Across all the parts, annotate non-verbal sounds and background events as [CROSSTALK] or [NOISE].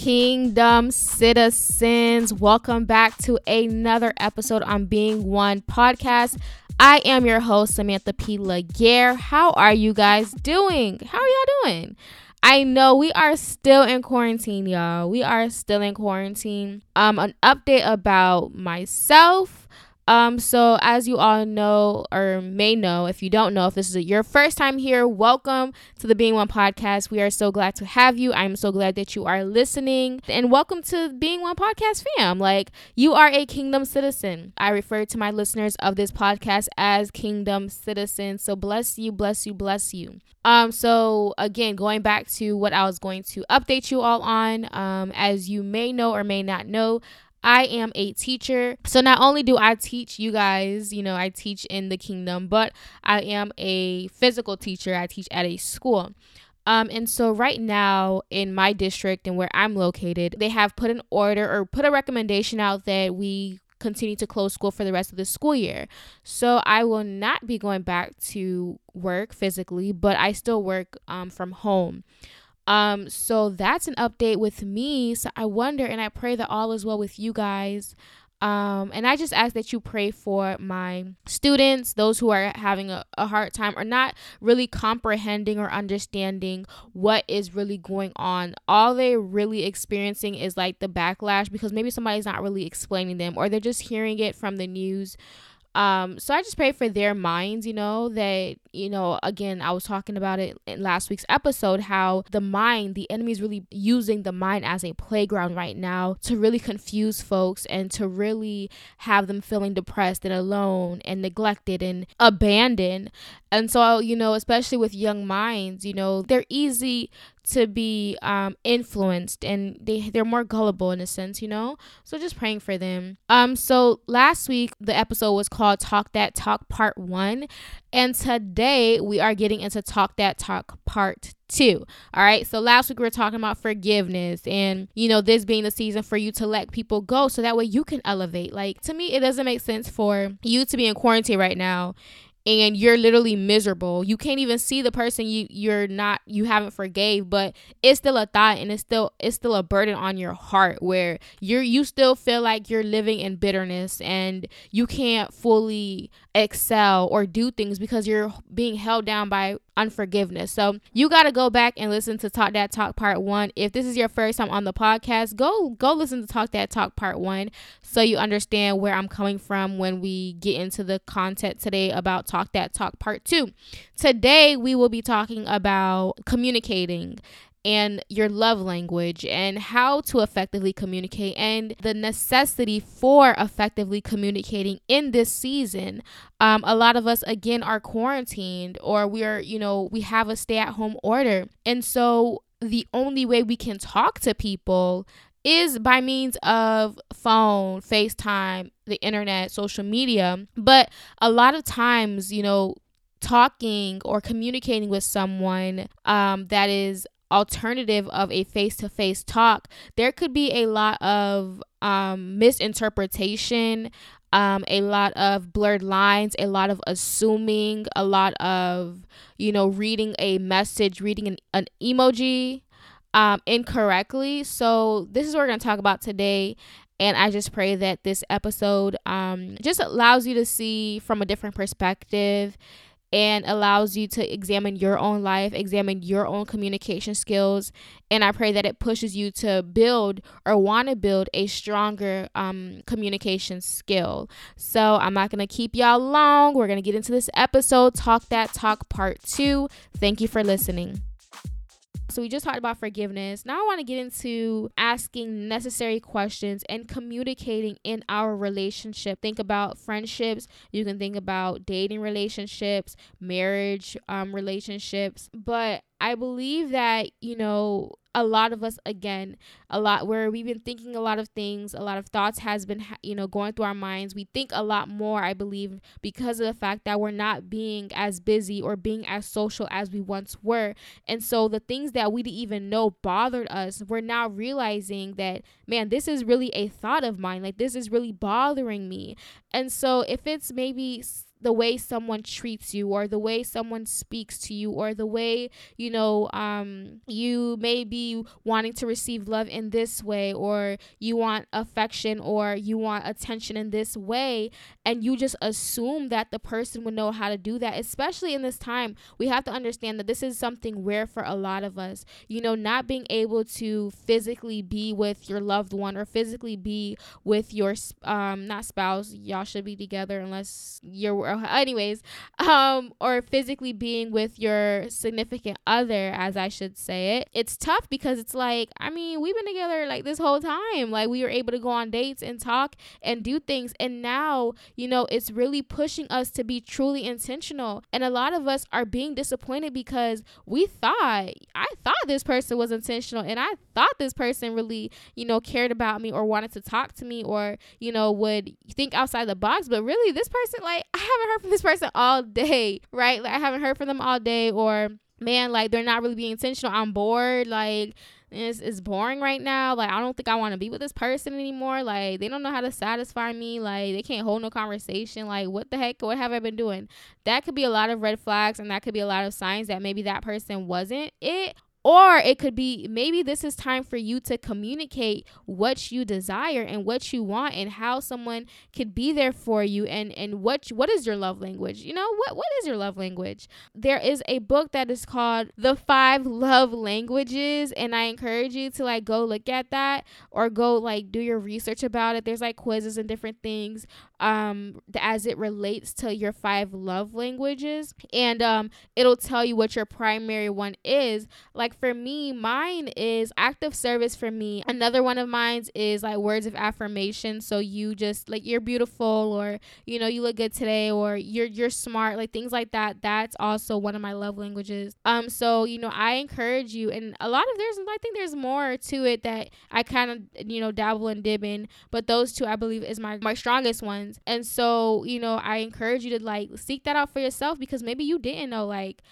Kingdom citizens, welcome back to another episode on Being One podcast. I am your host, Samantha P. Laguerre. How are you guys doing? How are y'all doing? I know we are still in quarantine, y'all. We are still in quarantine. Um, an update about myself. Um, so as you all know or may know, if you don't know, if this is your first time here, welcome to the Being One podcast. We are so glad to have you. I'm so glad that you are listening, and welcome to Being One podcast fam. Like you are a kingdom citizen. I refer to my listeners of this podcast as kingdom citizens. So bless you, bless you, bless you. Um, so again, going back to what I was going to update you all on, um, as you may know or may not know. I am a teacher. So not only do I teach you guys, you know, I teach in the kingdom, but I am a physical teacher. I teach at a school. Um, and so right now in my district and where I'm located, they have put an order or put a recommendation out that we continue to close school for the rest of the school year. So I will not be going back to work physically, but I still work um, from home. Um, so that's an update with me. So I wonder and I pray that all is well with you guys. Um, and I just ask that you pray for my students, those who are having a, a hard time or not really comprehending or understanding what is really going on. All they're really experiencing is like the backlash because maybe somebody's not really explaining them or they're just hearing it from the news. Um, so I just pray for their minds, you know, that, you know, again, I was talking about it in last week's episode how the mind, the enemy is really using the mind as a playground right now to really confuse folks and to really have them feeling depressed and alone and neglected and abandoned. And so, you know, especially with young minds, you know, they're easy to be um, influenced and they they're more gullible in a sense, you know. So just praying for them. Um, so last week the episode was called Talk That Talk Part One, and today we are getting into Talk That Talk Part Two. All right. So last week we were talking about forgiveness and you know this being the season for you to let people go so that way you can elevate. Like to me, it doesn't make sense for you to be in quarantine right now and you're literally miserable. You can't even see the person you you're not you haven't forgave, but it's still a thought and it's still it's still a burden on your heart where you're you still feel like you're living in bitterness and you can't fully excel or do things because you're being held down by unforgiveness. So you got to go back and listen to Talk That Talk Part 1. If this is your first time on the podcast, go go listen to Talk That Talk Part 1 so you understand where I'm coming from when we get into the content today about Talk That Talk Part 2. Today we will be talking about communicating and your love language and how to effectively communicate and the necessity for effectively communicating in this season. Um, a lot of us, again, are quarantined or we are, you know, we have a stay at home order. And so the only way we can talk to people is by means of phone, FaceTime, the internet, social media. But a lot of times, you know, talking or communicating with someone um, that is alternative of a face to face talk, there could be a lot of um, misinterpretation, um, a lot of blurred lines, a lot of assuming, a lot of, you know, reading a message, reading an, an emoji um, incorrectly. So, this is what we're going to talk about today. And I just pray that this episode um, just allows you to see from a different perspective and allows you to examine your own life, examine your own communication skills. And I pray that it pushes you to build or want to build a stronger um, communication skill. So I'm not going to keep y'all long. We're going to get into this episode, Talk That Talk Part 2. Thank you for listening. So we just talked about forgiveness. Now I want to get into asking necessary questions and communicating in our relationship. Think about friendships. You can think about dating relationships, marriage um, relationships. But I believe that, you know, a lot of us again a lot where we've been thinking a lot of things a lot of thoughts has been you know going through our minds. We think a lot more i believe because of the fact that we're not being as busy or being as social as we once were. And so the things that we didn't even know bothered us we're now realizing that man this is really a thought of mine. Like this is really bothering me. And so if it's maybe the way someone treats you or the way someone speaks to you or the way you know um you may be wanting to receive love in this way or you want affection or you want attention in this way and you just assume that the person would know how to do that especially in this time. We have to understand that this is something rare for a lot of us. You know not being able to physically be with your loved one or physically be with your um not spouse y'all should be together unless you're anyways, um, or physically being with your significant other, as I should say it, it's tough because it's like, I mean, we've been together like this whole time. Like we were able to go on dates and talk and do things. And now, you know, it's really pushing us to be truly intentional. And a lot of us are being disappointed because we thought, I thought this person was intentional and I thought this person really, you know, cared about me or wanted to talk to me or, you know, would think outside the box. But really, this person, like, I haven't heard from this person all day, right? Like I haven't heard from them all day or man, like they're not really being intentional. I'm bored. Like it's, it's boring right now. Like I don't think I want to be with this person anymore. Like they don't know how to satisfy me. Like they can't hold no conversation. Like what the heck? What have I been doing? That could be a lot of red flags and that could be a lot of signs that maybe that person wasn't it or it could be maybe this is time for you to communicate what you desire and what you want and how someone could be there for you and and what what is your love language? You know, what what is your love language? There is a book that is called The 5 Love Languages and I encourage you to like go look at that or go like do your research about it. There's like quizzes and different things um as it relates to your five love languages and um it'll tell you what your primary one is like for me mine is active service for me. Another one of mine is like words of affirmation. So you just like you're beautiful or you know you look good today or you're you're smart like things like that. That's also one of my love languages. Um so you know I encourage you and a lot of there's I think there's more to it that I kind of you know dabble and dib in but those two I believe is my my strongest ones. And so, you know, I encourage you to like seek that out for yourself because maybe you didn't know like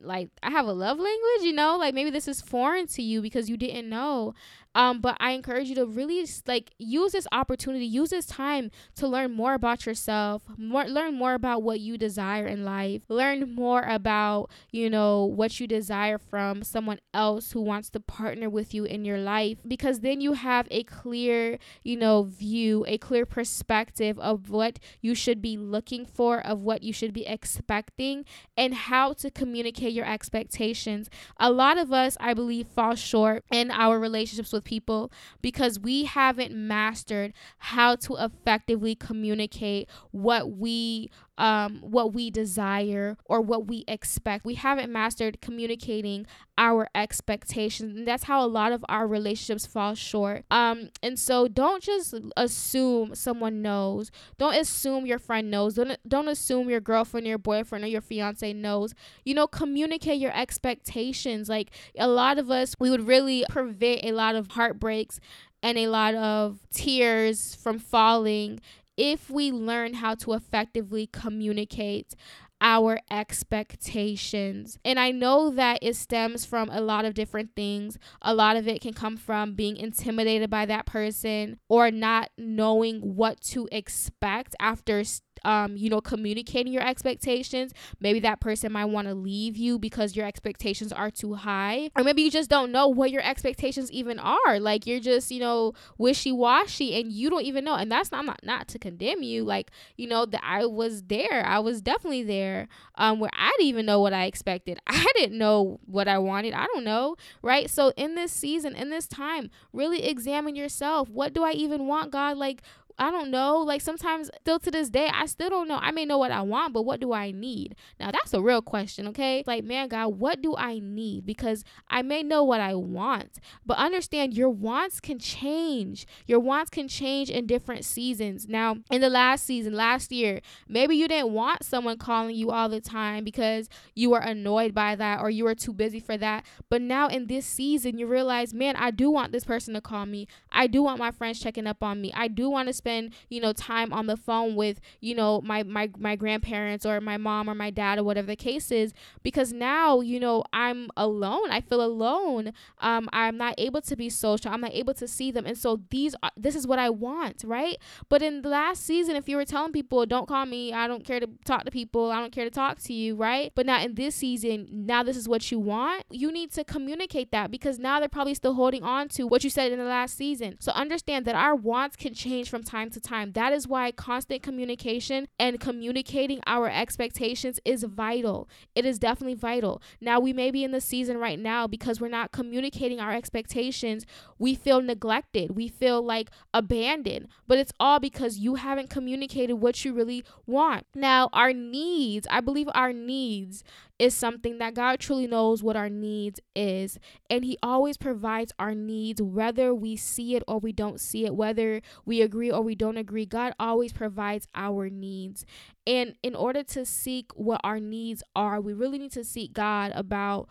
like I have a love language, you know, like maybe this is foreign to you because you didn't know. Um, but I encourage you to really like use this opportunity, use this time to learn more about yourself, more learn more about what you desire in life, learn more about, you know, what you desire from someone else who wants to partner with you in your life because then you have a clear, you know, view, a clear perspective of what you should be looking for, of what you should be expecting and how to communicate your expectations. A lot of us, I believe, fall short in our relationships with with people because we haven't mastered how to effectively communicate what we um, what we desire or what we expect. We haven't mastered communicating our expectations, and that's how a lot of our relationships fall short. Um, and so don't just assume someone knows. Don't assume your friend knows. Don't don't assume your girlfriend, your boyfriend, or your fiance knows. You know, communicate your expectations. Like a lot of us, we would really prevent a lot of heartbreaks and a lot of tears from falling if we learn how to effectively communicate our expectations. And I know that it stems from a lot of different things. A lot of it can come from being intimidated by that person or not knowing what to expect after um, you know, communicating your expectations. Maybe that person might want to leave you because your expectations are too high. Or maybe you just don't know what your expectations even are. Like you're just, you know, wishy washy and you don't even know. And that's not, not not to condemn you. Like, you know, that I was there. I was definitely there. Um, where I didn't even know what I expected. [LAUGHS] I didn't know what I wanted. I don't know. Right. So in this season, in this time, really examine yourself. What do I even want, God? Like I don't know. Like sometimes, still to this day, I still don't know. I may know what I want, but what do I need? Now, that's a real question, okay? Like, man, God, what do I need? Because I may know what I want, but understand your wants can change. Your wants can change in different seasons. Now, in the last season, last year, maybe you didn't want someone calling you all the time because you were annoyed by that or you were too busy for that. But now in this season, you realize, man, I do want this person to call me. I do want my friends checking up on me. I do want to spend, you know, time on the phone with, you know, my my my grandparents or my mom or my dad or whatever the case is because now, you know, I'm alone. I feel alone. Um I'm not able to be social. I'm not able to see them. And so these are, this is what I want, right? But in the last season if you were telling people don't call me, I don't care to talk to people, I don't care to talk to you, right? But now in this season, now this is what you want. You need to communicate that because now they're probably still holding on to what you said in the last season. So understand that our wants can change from time to time. That is why constant communication and communicating our expectations is vital. It is definitely vital. Now, we may be in the season right now because we're not communicating our expectations. We feel neglected. We feel like abandoned. But it's all because you haven't communicated what you really want. Now, our needs, I believe our needs is something that God truly knows what our needs is and he always provides our needs whether we see it or we don't see it whether we agree or we don't agree God always provides our needs and in order to seek what our needs are we really need to seek God about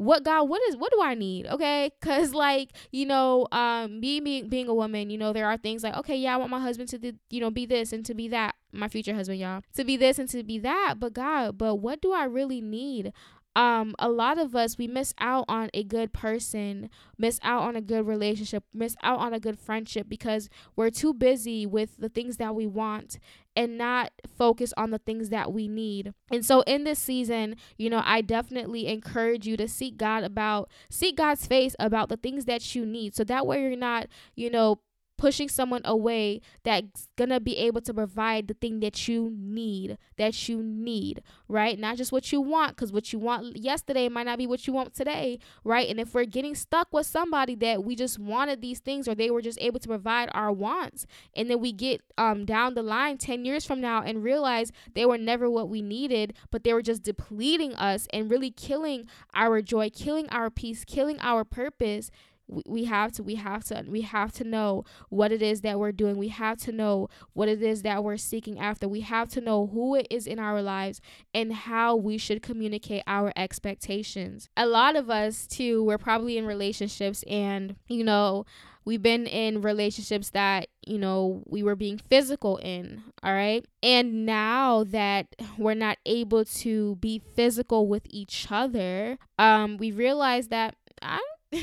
what God, what is, what do I need? Okay. [LAUGHS] Cause like, you know, um, me being, being a woman, you know, there are things like, okay, yeah, I want my husband to, do, you know, be this and to be that. My future husband, y'all, to be this and to be that. But God, but what do I really need? Um a lot of us we miss out on a good person miss out on a good relationship miss out on a good friendship because we're too busy with the things that we want and not focus on the things that we need. And so in this season, you know, I definitely encourage you to seek God about seek God's face about the things that you need. So that way you're not, you know, pushing someone away that's gonna be able to provide the thing that you need that you need right? Not just what you want because what you want yesterday might not be what you want today right? And if we're getting stuck with somebody that we just wanted these things or they were just able to provide our wants and then we get um down the line 10 years from now and realize they were never what we needed but they were just depleting us and really killing our joy killing our peace killing our purpose we have to we have to we have to know what it is that we're doing. We have to know what it is that we're seeking after. We have to know who it is in our lives and how we should communicate our expectations. A lot of us too we're probably in relationships and you know we've been in relationships that you know we were being physical in all right? And now that we're not able to be physical with each other um we realize that i [LAUGHS]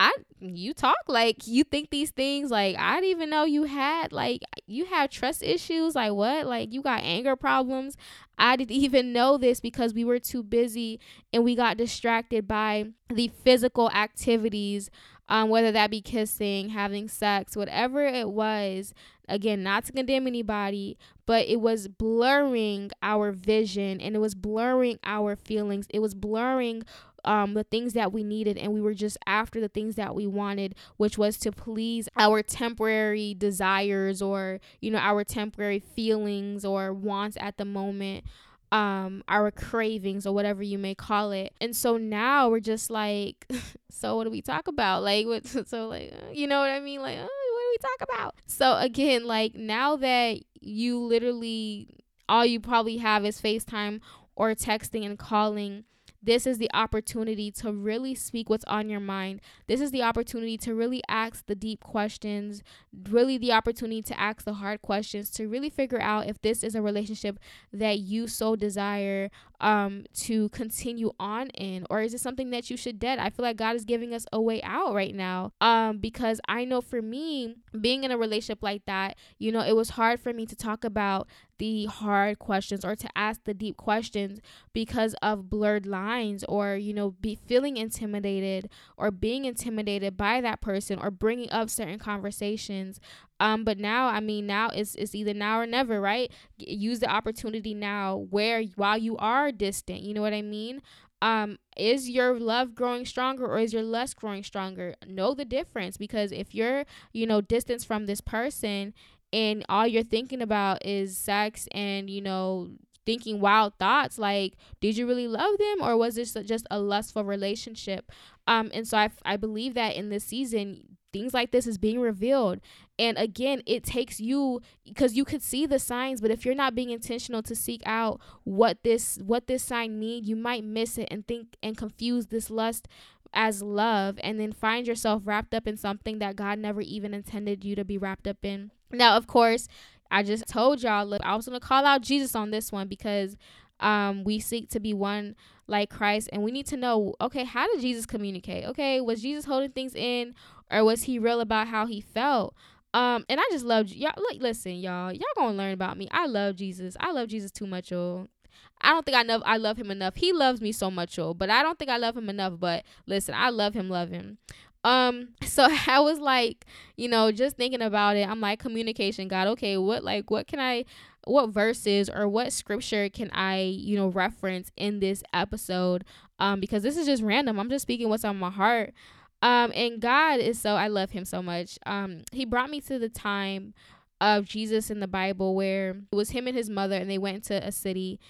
I you talk like you think these things like I didn't even know you had like you have trust issues like what? Like you got anger problems. I didn't [LAUGHS] even know this because we were too busy and we got distracted by the physical activities um whether that be kissing having sex whatever it was. Again not to condemn anybody but it was blurring our vision and it was blurring our feelings. It was blurring um, the things that we needed and we were just after the things that we wanted which was to please our temporary desires or you know our temporary feelings or wants at the moment um our cravings or whatever you may call it. And so now we're just like [LAUGHS] so what do we talk about? Like what [LAUGHS] so like uh, you know what i mean? Like uh, what do we talk about? So again like now that you literally all you probably have is facetime or texting and calling this is the opportunity to really speak what's on your mind. This is the opportunity to really ask the deep questions, really the opportunity to ask the hard questions, to really figure out if this is a relationship that you so desire um to continue on in or is it something that you should dead i feel like god is giving us a way out right now um because i know for me being in a relationship like that you know it was hard for me to talk about the hard questions or to ask the deep questions because of blurred lines or you know be feeling intimidated or being intimidated by that person or bringing up certain conversations. Um but now i mean now it's, it's either now or never right? Use the opportunity now where while you are distant you know what i mean? Um is your love growing stronger or is your lust growing stronger? Know the difference because if you're you know distance from this person and all you're thinking about is sex and you know thinking wild thoughts like did you really love them or was this just a lustful relationship? Um and so i, I believe that in this season things like this is being revealed. And again it takes you because you could see the signs but if you're not being intentional to seek out what this what this sign mean you might miss it and think and confuse this lust as love and then find yourself wrapped up in something that God never even intended you to be wrapped up in. Now, of course, I just told y'all, look, I was going to call out Jesus on this one because um, we seek to be one like Christ and we need to know, okay, how did Jesus communicate? Okay, was Jesus holding things in or was he real about how he felt? Um, and I just love y'all. Look, listen, y'all. Y'all gonna learn about me. I love Jesus. I love Jesus too much, y'all. I don't think I know I love him enough. He loves me so much, y'all. But I don't think I love him enough. But listen, I love him, love him. Um, [LAUGHS] so I was like, you know, just thinking about it. I'm like, communication, God. Okay, what like what can I what verses or what scripture can I, you know, reference in this episode? Um, because this is just random. I'm just speaking what's on my heart. Um, and God is so I love him so much. Um, he brought me to the time of Jesus in the Bible where it was him and his mother and they went to a city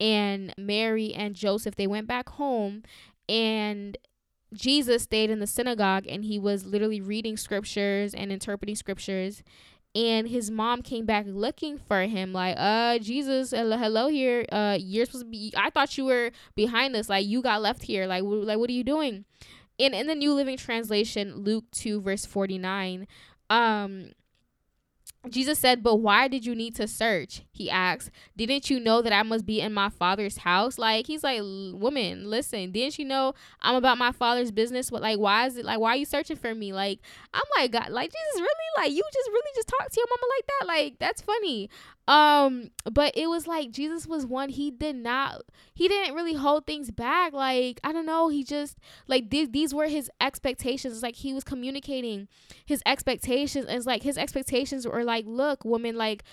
and Mary and Joseph they went back home and Jesus stayed in the synagogue and he was literally reading scriptures and interpreting scriptures. And his mom came back looking for him like uh jesus hello here. Uh you're supposed to be i thought you were behind this. like you got left here. Like like what are you doing? In in the New Living Translation, Luke 2 verse 49, um Jesus said, But why did you need to search? He asked. Didn't you know that I must be in my father's house? Like, he's like, Woman, listen, didn't you know I'm about my father's business? What, like, why is it, like, why are you searching for me? Like, I'm like, God, like, Jesus, really? Like, you just really just talk to your mama like that? Like, that's funny. Um, but it was like Jesus was one, he did not, he didn't really hold things back. Like, I don't know, he just, like, these, these were his expectations. It's like he was communicating his expectations. It's like his expectations were like, look, woman, like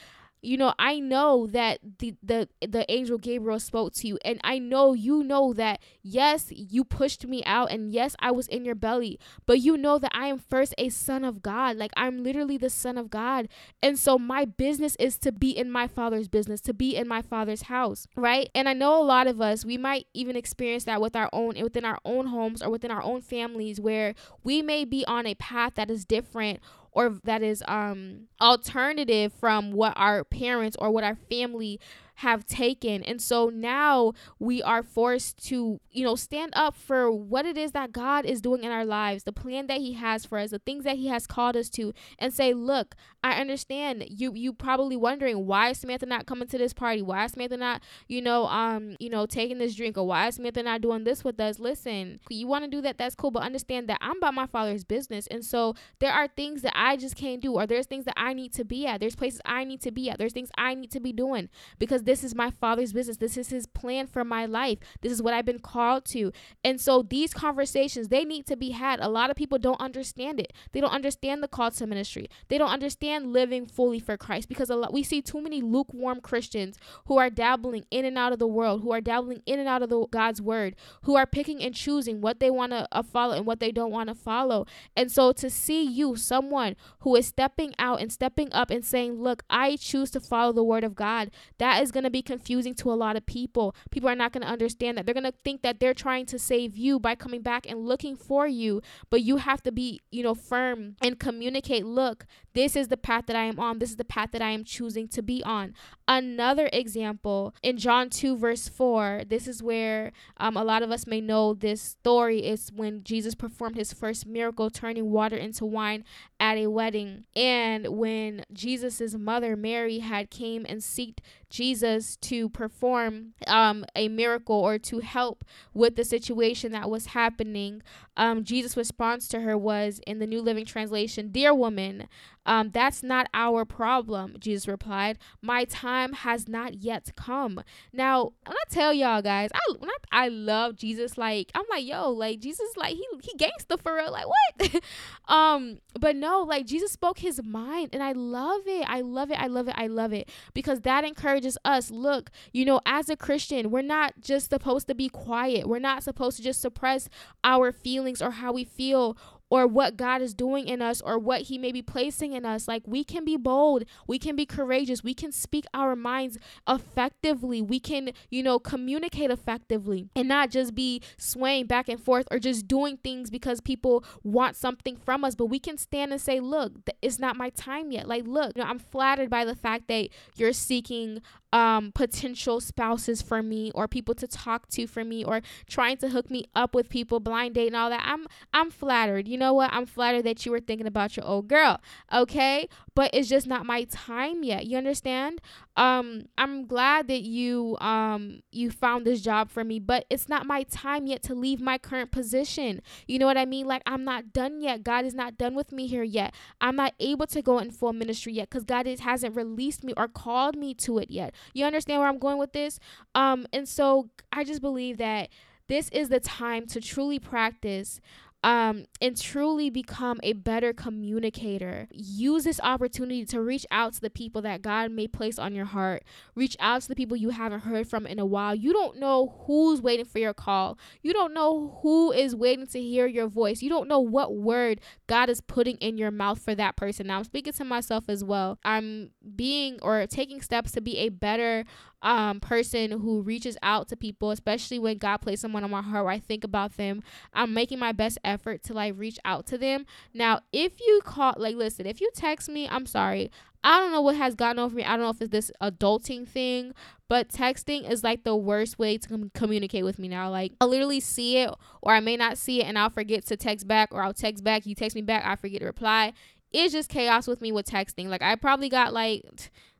you know i know that the the the angel gabriel spoke to you and i know you know that yes you pushed me out and yes i was in your belly but you know that i am first a son of god like i'm literally the son of god and so my business is to be in my father's business to be in my father's house right? And i know a lot of us we might even experience that with our own within our own homes or within our own families where we may be on a path that is different or that is um alternative from what our parents or what our family have taken. And so now we are forced to, you know, stand up for what it is that God is doing in our lives, the plan that he has for us, the things that he has called us to and say, "Look, I understand you you probably wondering why is Samantha not coming to this party? Why is Samantha not, you know, um, you know, taking this drink or why is Samantha not doing this with us? Listen, you want to do that, that's cool, but understand that I'm about my father's business. And so there are things that I just can't do or there's things that I need to be at. There's places I need to be at. There's things I need to be doing because this is my father's business. This is his plan for my life. This is what I've been called to. And so these conversations, they need to be had. A lot of people don't understand it. They don't understand the call to ministry. They don't understand living fully for Christ because a lot we see too many lukewarm Christians who are dabbling in and out of the world, who are dabbling in and out of the God's word, who are picking and choosing what they want to uh, follow and what they don't want to follow. And so to see you, someone who is stepping out and stepping up and saying, "Look, I choose to follow the word of God." That is going to be confusing to a lot of people. People are not going to understand that. They're going to think that they're trying to save you by coming back and looking for you, but you have to be, you know, firm and communicate, look, this is the path that I am on. This is the path that I am choosing to be on. Another example in John 2, verse 4, this is where um, a lot of us may know this story is when Jesus performed his first miracle, turning water into wine at a wedding. And when Jesus's mother, Mary, had came and seeked Jesus to perform um, a miracle or to help with the situation that was happening, um, Jesus' response to her was in the New Living Translation, Dear woman, um, that's not our problem, Jesus replied. My time has not yet come. Now, when I tell y'all guys, I when I, I love Jesus, like I'm like, yo, like Jesus, like he he gangster for real. Like what? [LAUGHS] um, but no, like Jesus spoke his mind, and I love it. I love it. I love it. I love it. Because that encourages us. Look, you know, as a Christian, we're not just supposed to be quiet. We're not supposed to just suppress our feelings or how we feel or what God is doing in us or what He may be placing in us. Like we can be bold, we can be courageous, we can speak our minds effectively, we can, you know, communicate effectively and not just be swaying back and forth or just doing things because people want something from us. But we can stand and say, look, it's not my time yet. Like, look, you know, I'm flattered by the fact that you're seeking um, potential spouses for me or people to talk to for me or trying to hook me up with people, blind date and all that. I'm I'm flattered. You know what? I'm flattered that you were thinking about your old girl. Okay? But it's just not my time yet. You understand? Um I'm glad that you um you found this job for me, but it's not my time yet to leave my current position. You know what I mean? Like I'm not done yet. God is not done with me here yet. I'm not able to go in full ministry yet cuz God is, hasn't released me or called me to it yet. You understand where I'm going with this? Um, and so I just believe that this is the time to truly practice um, and truly become a better communicator. Use this opportunity to reach out to the people that God may place on your heart. Reach out to the people you haven't heard from in a while. You don't know who's waiting for your call. You don't know who is waiting to hear your voice. You don't know what word God is putting in your mouth for that person. Now, I'm speaking to myself as well. I'm being or taking steps to be a better um, person who reaches out to people, especially when God places someone on my heart where I think about them. I'm making my best effort to like reach out to them. Now, if you call, like, listen, if you text me, I'm sorry. I don't know what has gotten over me. I don't know if it's this adulting thing, but texting is like the worst way to com- communicate with me now. Like, I'll literally see it, or I may not see it, and I'll forget to text back, or I'll text back. You text me back, I forget to reply. It's just chaos with me with texting. Like, I probably got like,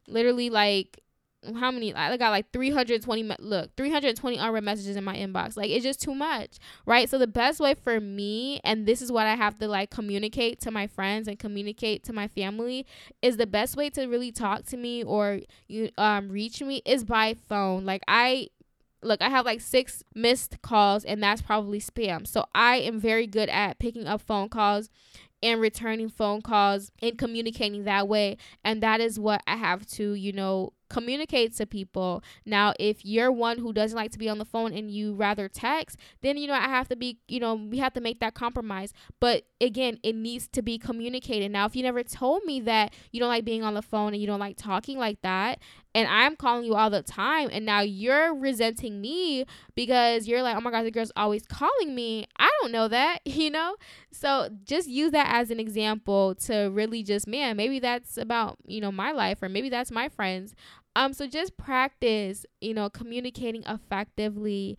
literally like how many I got like 320 look 320 unread messages in my inbox like it's just too much right so the best way for me and this is what I have to like communicate to my friends and communicate to my family is the best way to really talk to me or you um reach me is by phone like I look, I have like six missed calls, and that's probably spam. So I am very good at picking up phone calls and returning phone calls and communicating that way. And that is what I have to, you know, communicate to people. Now, if you're one who doesn't like to be on the phone and you rather text, then you know I have to be, you know, we have to make that compromise. But again, it needs to be communicated. Now, if you never told me that you don't like being on the phone and you don't like talking like that, and I'm calling you all the time, and now you're resenting me because you're like, oh my God, the girl's always calling me. I don't know that, [LAUGHS] you know? So just use that as an example to really just, man, maybe that's about, you know, my life, or maybe that's my friends. Um, so just practice, you know, communicating effectively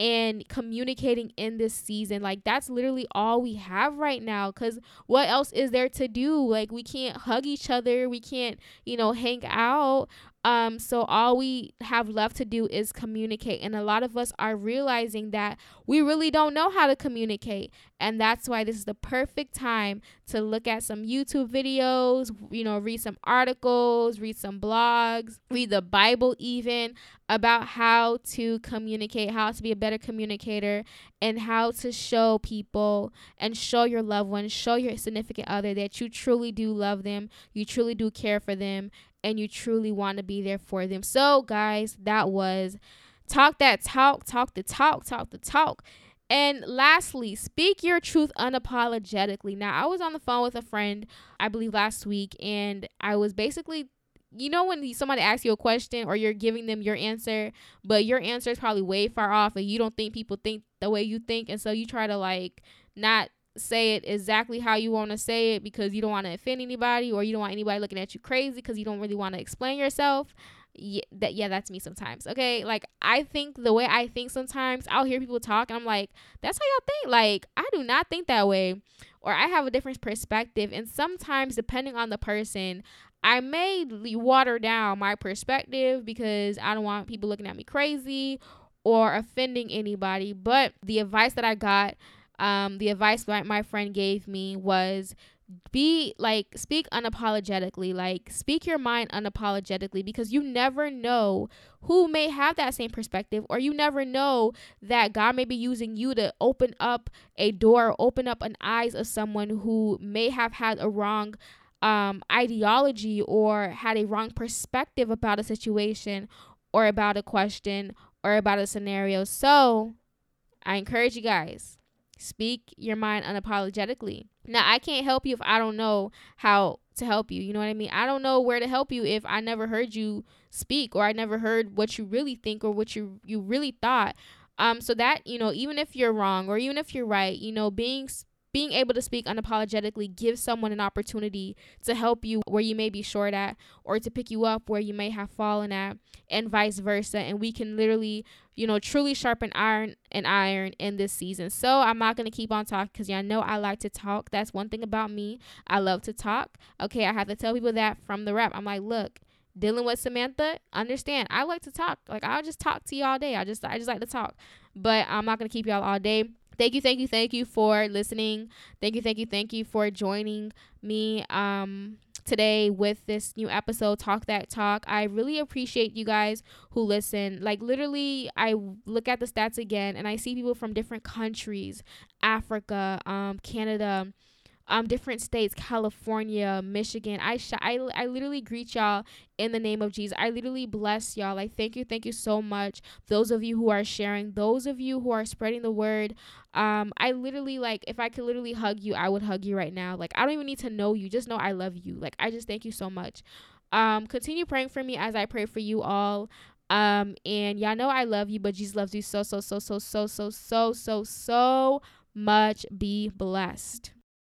and communicating in this season. Like that's literally all we have right now cuz what else is there to do? Like we can't hug each other, we can't, you know, hang out. Um, so all we have left to do is communicate. And a lot of us are realizing that we really don't know how to communicate. And that's why this is the perfect time to look at some YouTube videos, you know, read some articles, read some blogs, read the Bible even about how to communicate, how to be a better communicator, and how to show people and show your loved ones, show your significant other that you truly do love them, you truly do care for them, and you truly want to be there for them. So, guys, that was talk that talk, talk the talk, talk the talk. And lastly, speak your truth unapologetically. Now, I was on the phone with a friend, I believe last week, and I was basically you know when somebody asks you a question or you're giving them your answer but your answer is probably way far off and you don't think people think the way you think and so you try to like not say it exactly how you want to say it because you don't want to offend anybody or you don't want anybody looking at you crazy because you don't really want to explain yourself yeah, that yeah that's me sometimes okay? Like i think the way i think sometimes i'll hear people talk and i'm like that's how y'all think. Like i do not think that way or i have a different perspective and sometimes depending on the person i may water down my perspective because i don't want people looking at me crazy or offending anybody but the advice that i got um, the advice that my friend gave me was be like speak unapologetically like speak your mind unapologetically because you never know who may have that same perspective or you never know that god may be using you to open up a door open up an eyes of someone who may have had a wrong um, ideology or had a wrong perspective about a situation or about a question or about a scenario. So i encourage you guys Speak your mind unapologetically. Now, I can't help you if I don't know how to help you. You know what I mean? I don't know where to help you if I never heard you speak or I never heard what you really think or what you you really thought. Um so that, you know, even if you're wrong or even if you're right, you know, being being able to speak unapologetically gives someone an opportunity to help you where you may be short at or to pick you up where you may have fallen at and vice versa and we can literally you know truly sharpen iron and iron in this season so i'm not going to keep on talking because y'all know i like to talk that's one thing about me i love to talk okay i have to tell people that from the rep i'm like look dealing with Samantha, understand I like to talk. Like I'll just talk to you all day. I just I just like to talk. But I'm not gonna keep y'all all day. Thank you, thank you, thank you for listening. Thank you, thank you, thank you for joining me um today with this new episode talk that talk. I really appreciate you guys who listen. Like literally i look at the stats again and i see people from different countries africa um canada um different states california michigan. I sh- I, I literally greet y'all in the name of jesus. I literally bless y'all. Like thank you thank you so much. Those of you who are sharing those of you who are spreading the word um i literally like if i could literally hug you i would hug you right now. Like i don't even need to know you. Just know i love you. Like i just thank you so much. Um continue praying for me as i pray for you all. Um and y'all know i love you but jesus loves you so so so so so so so so so much. Be blessed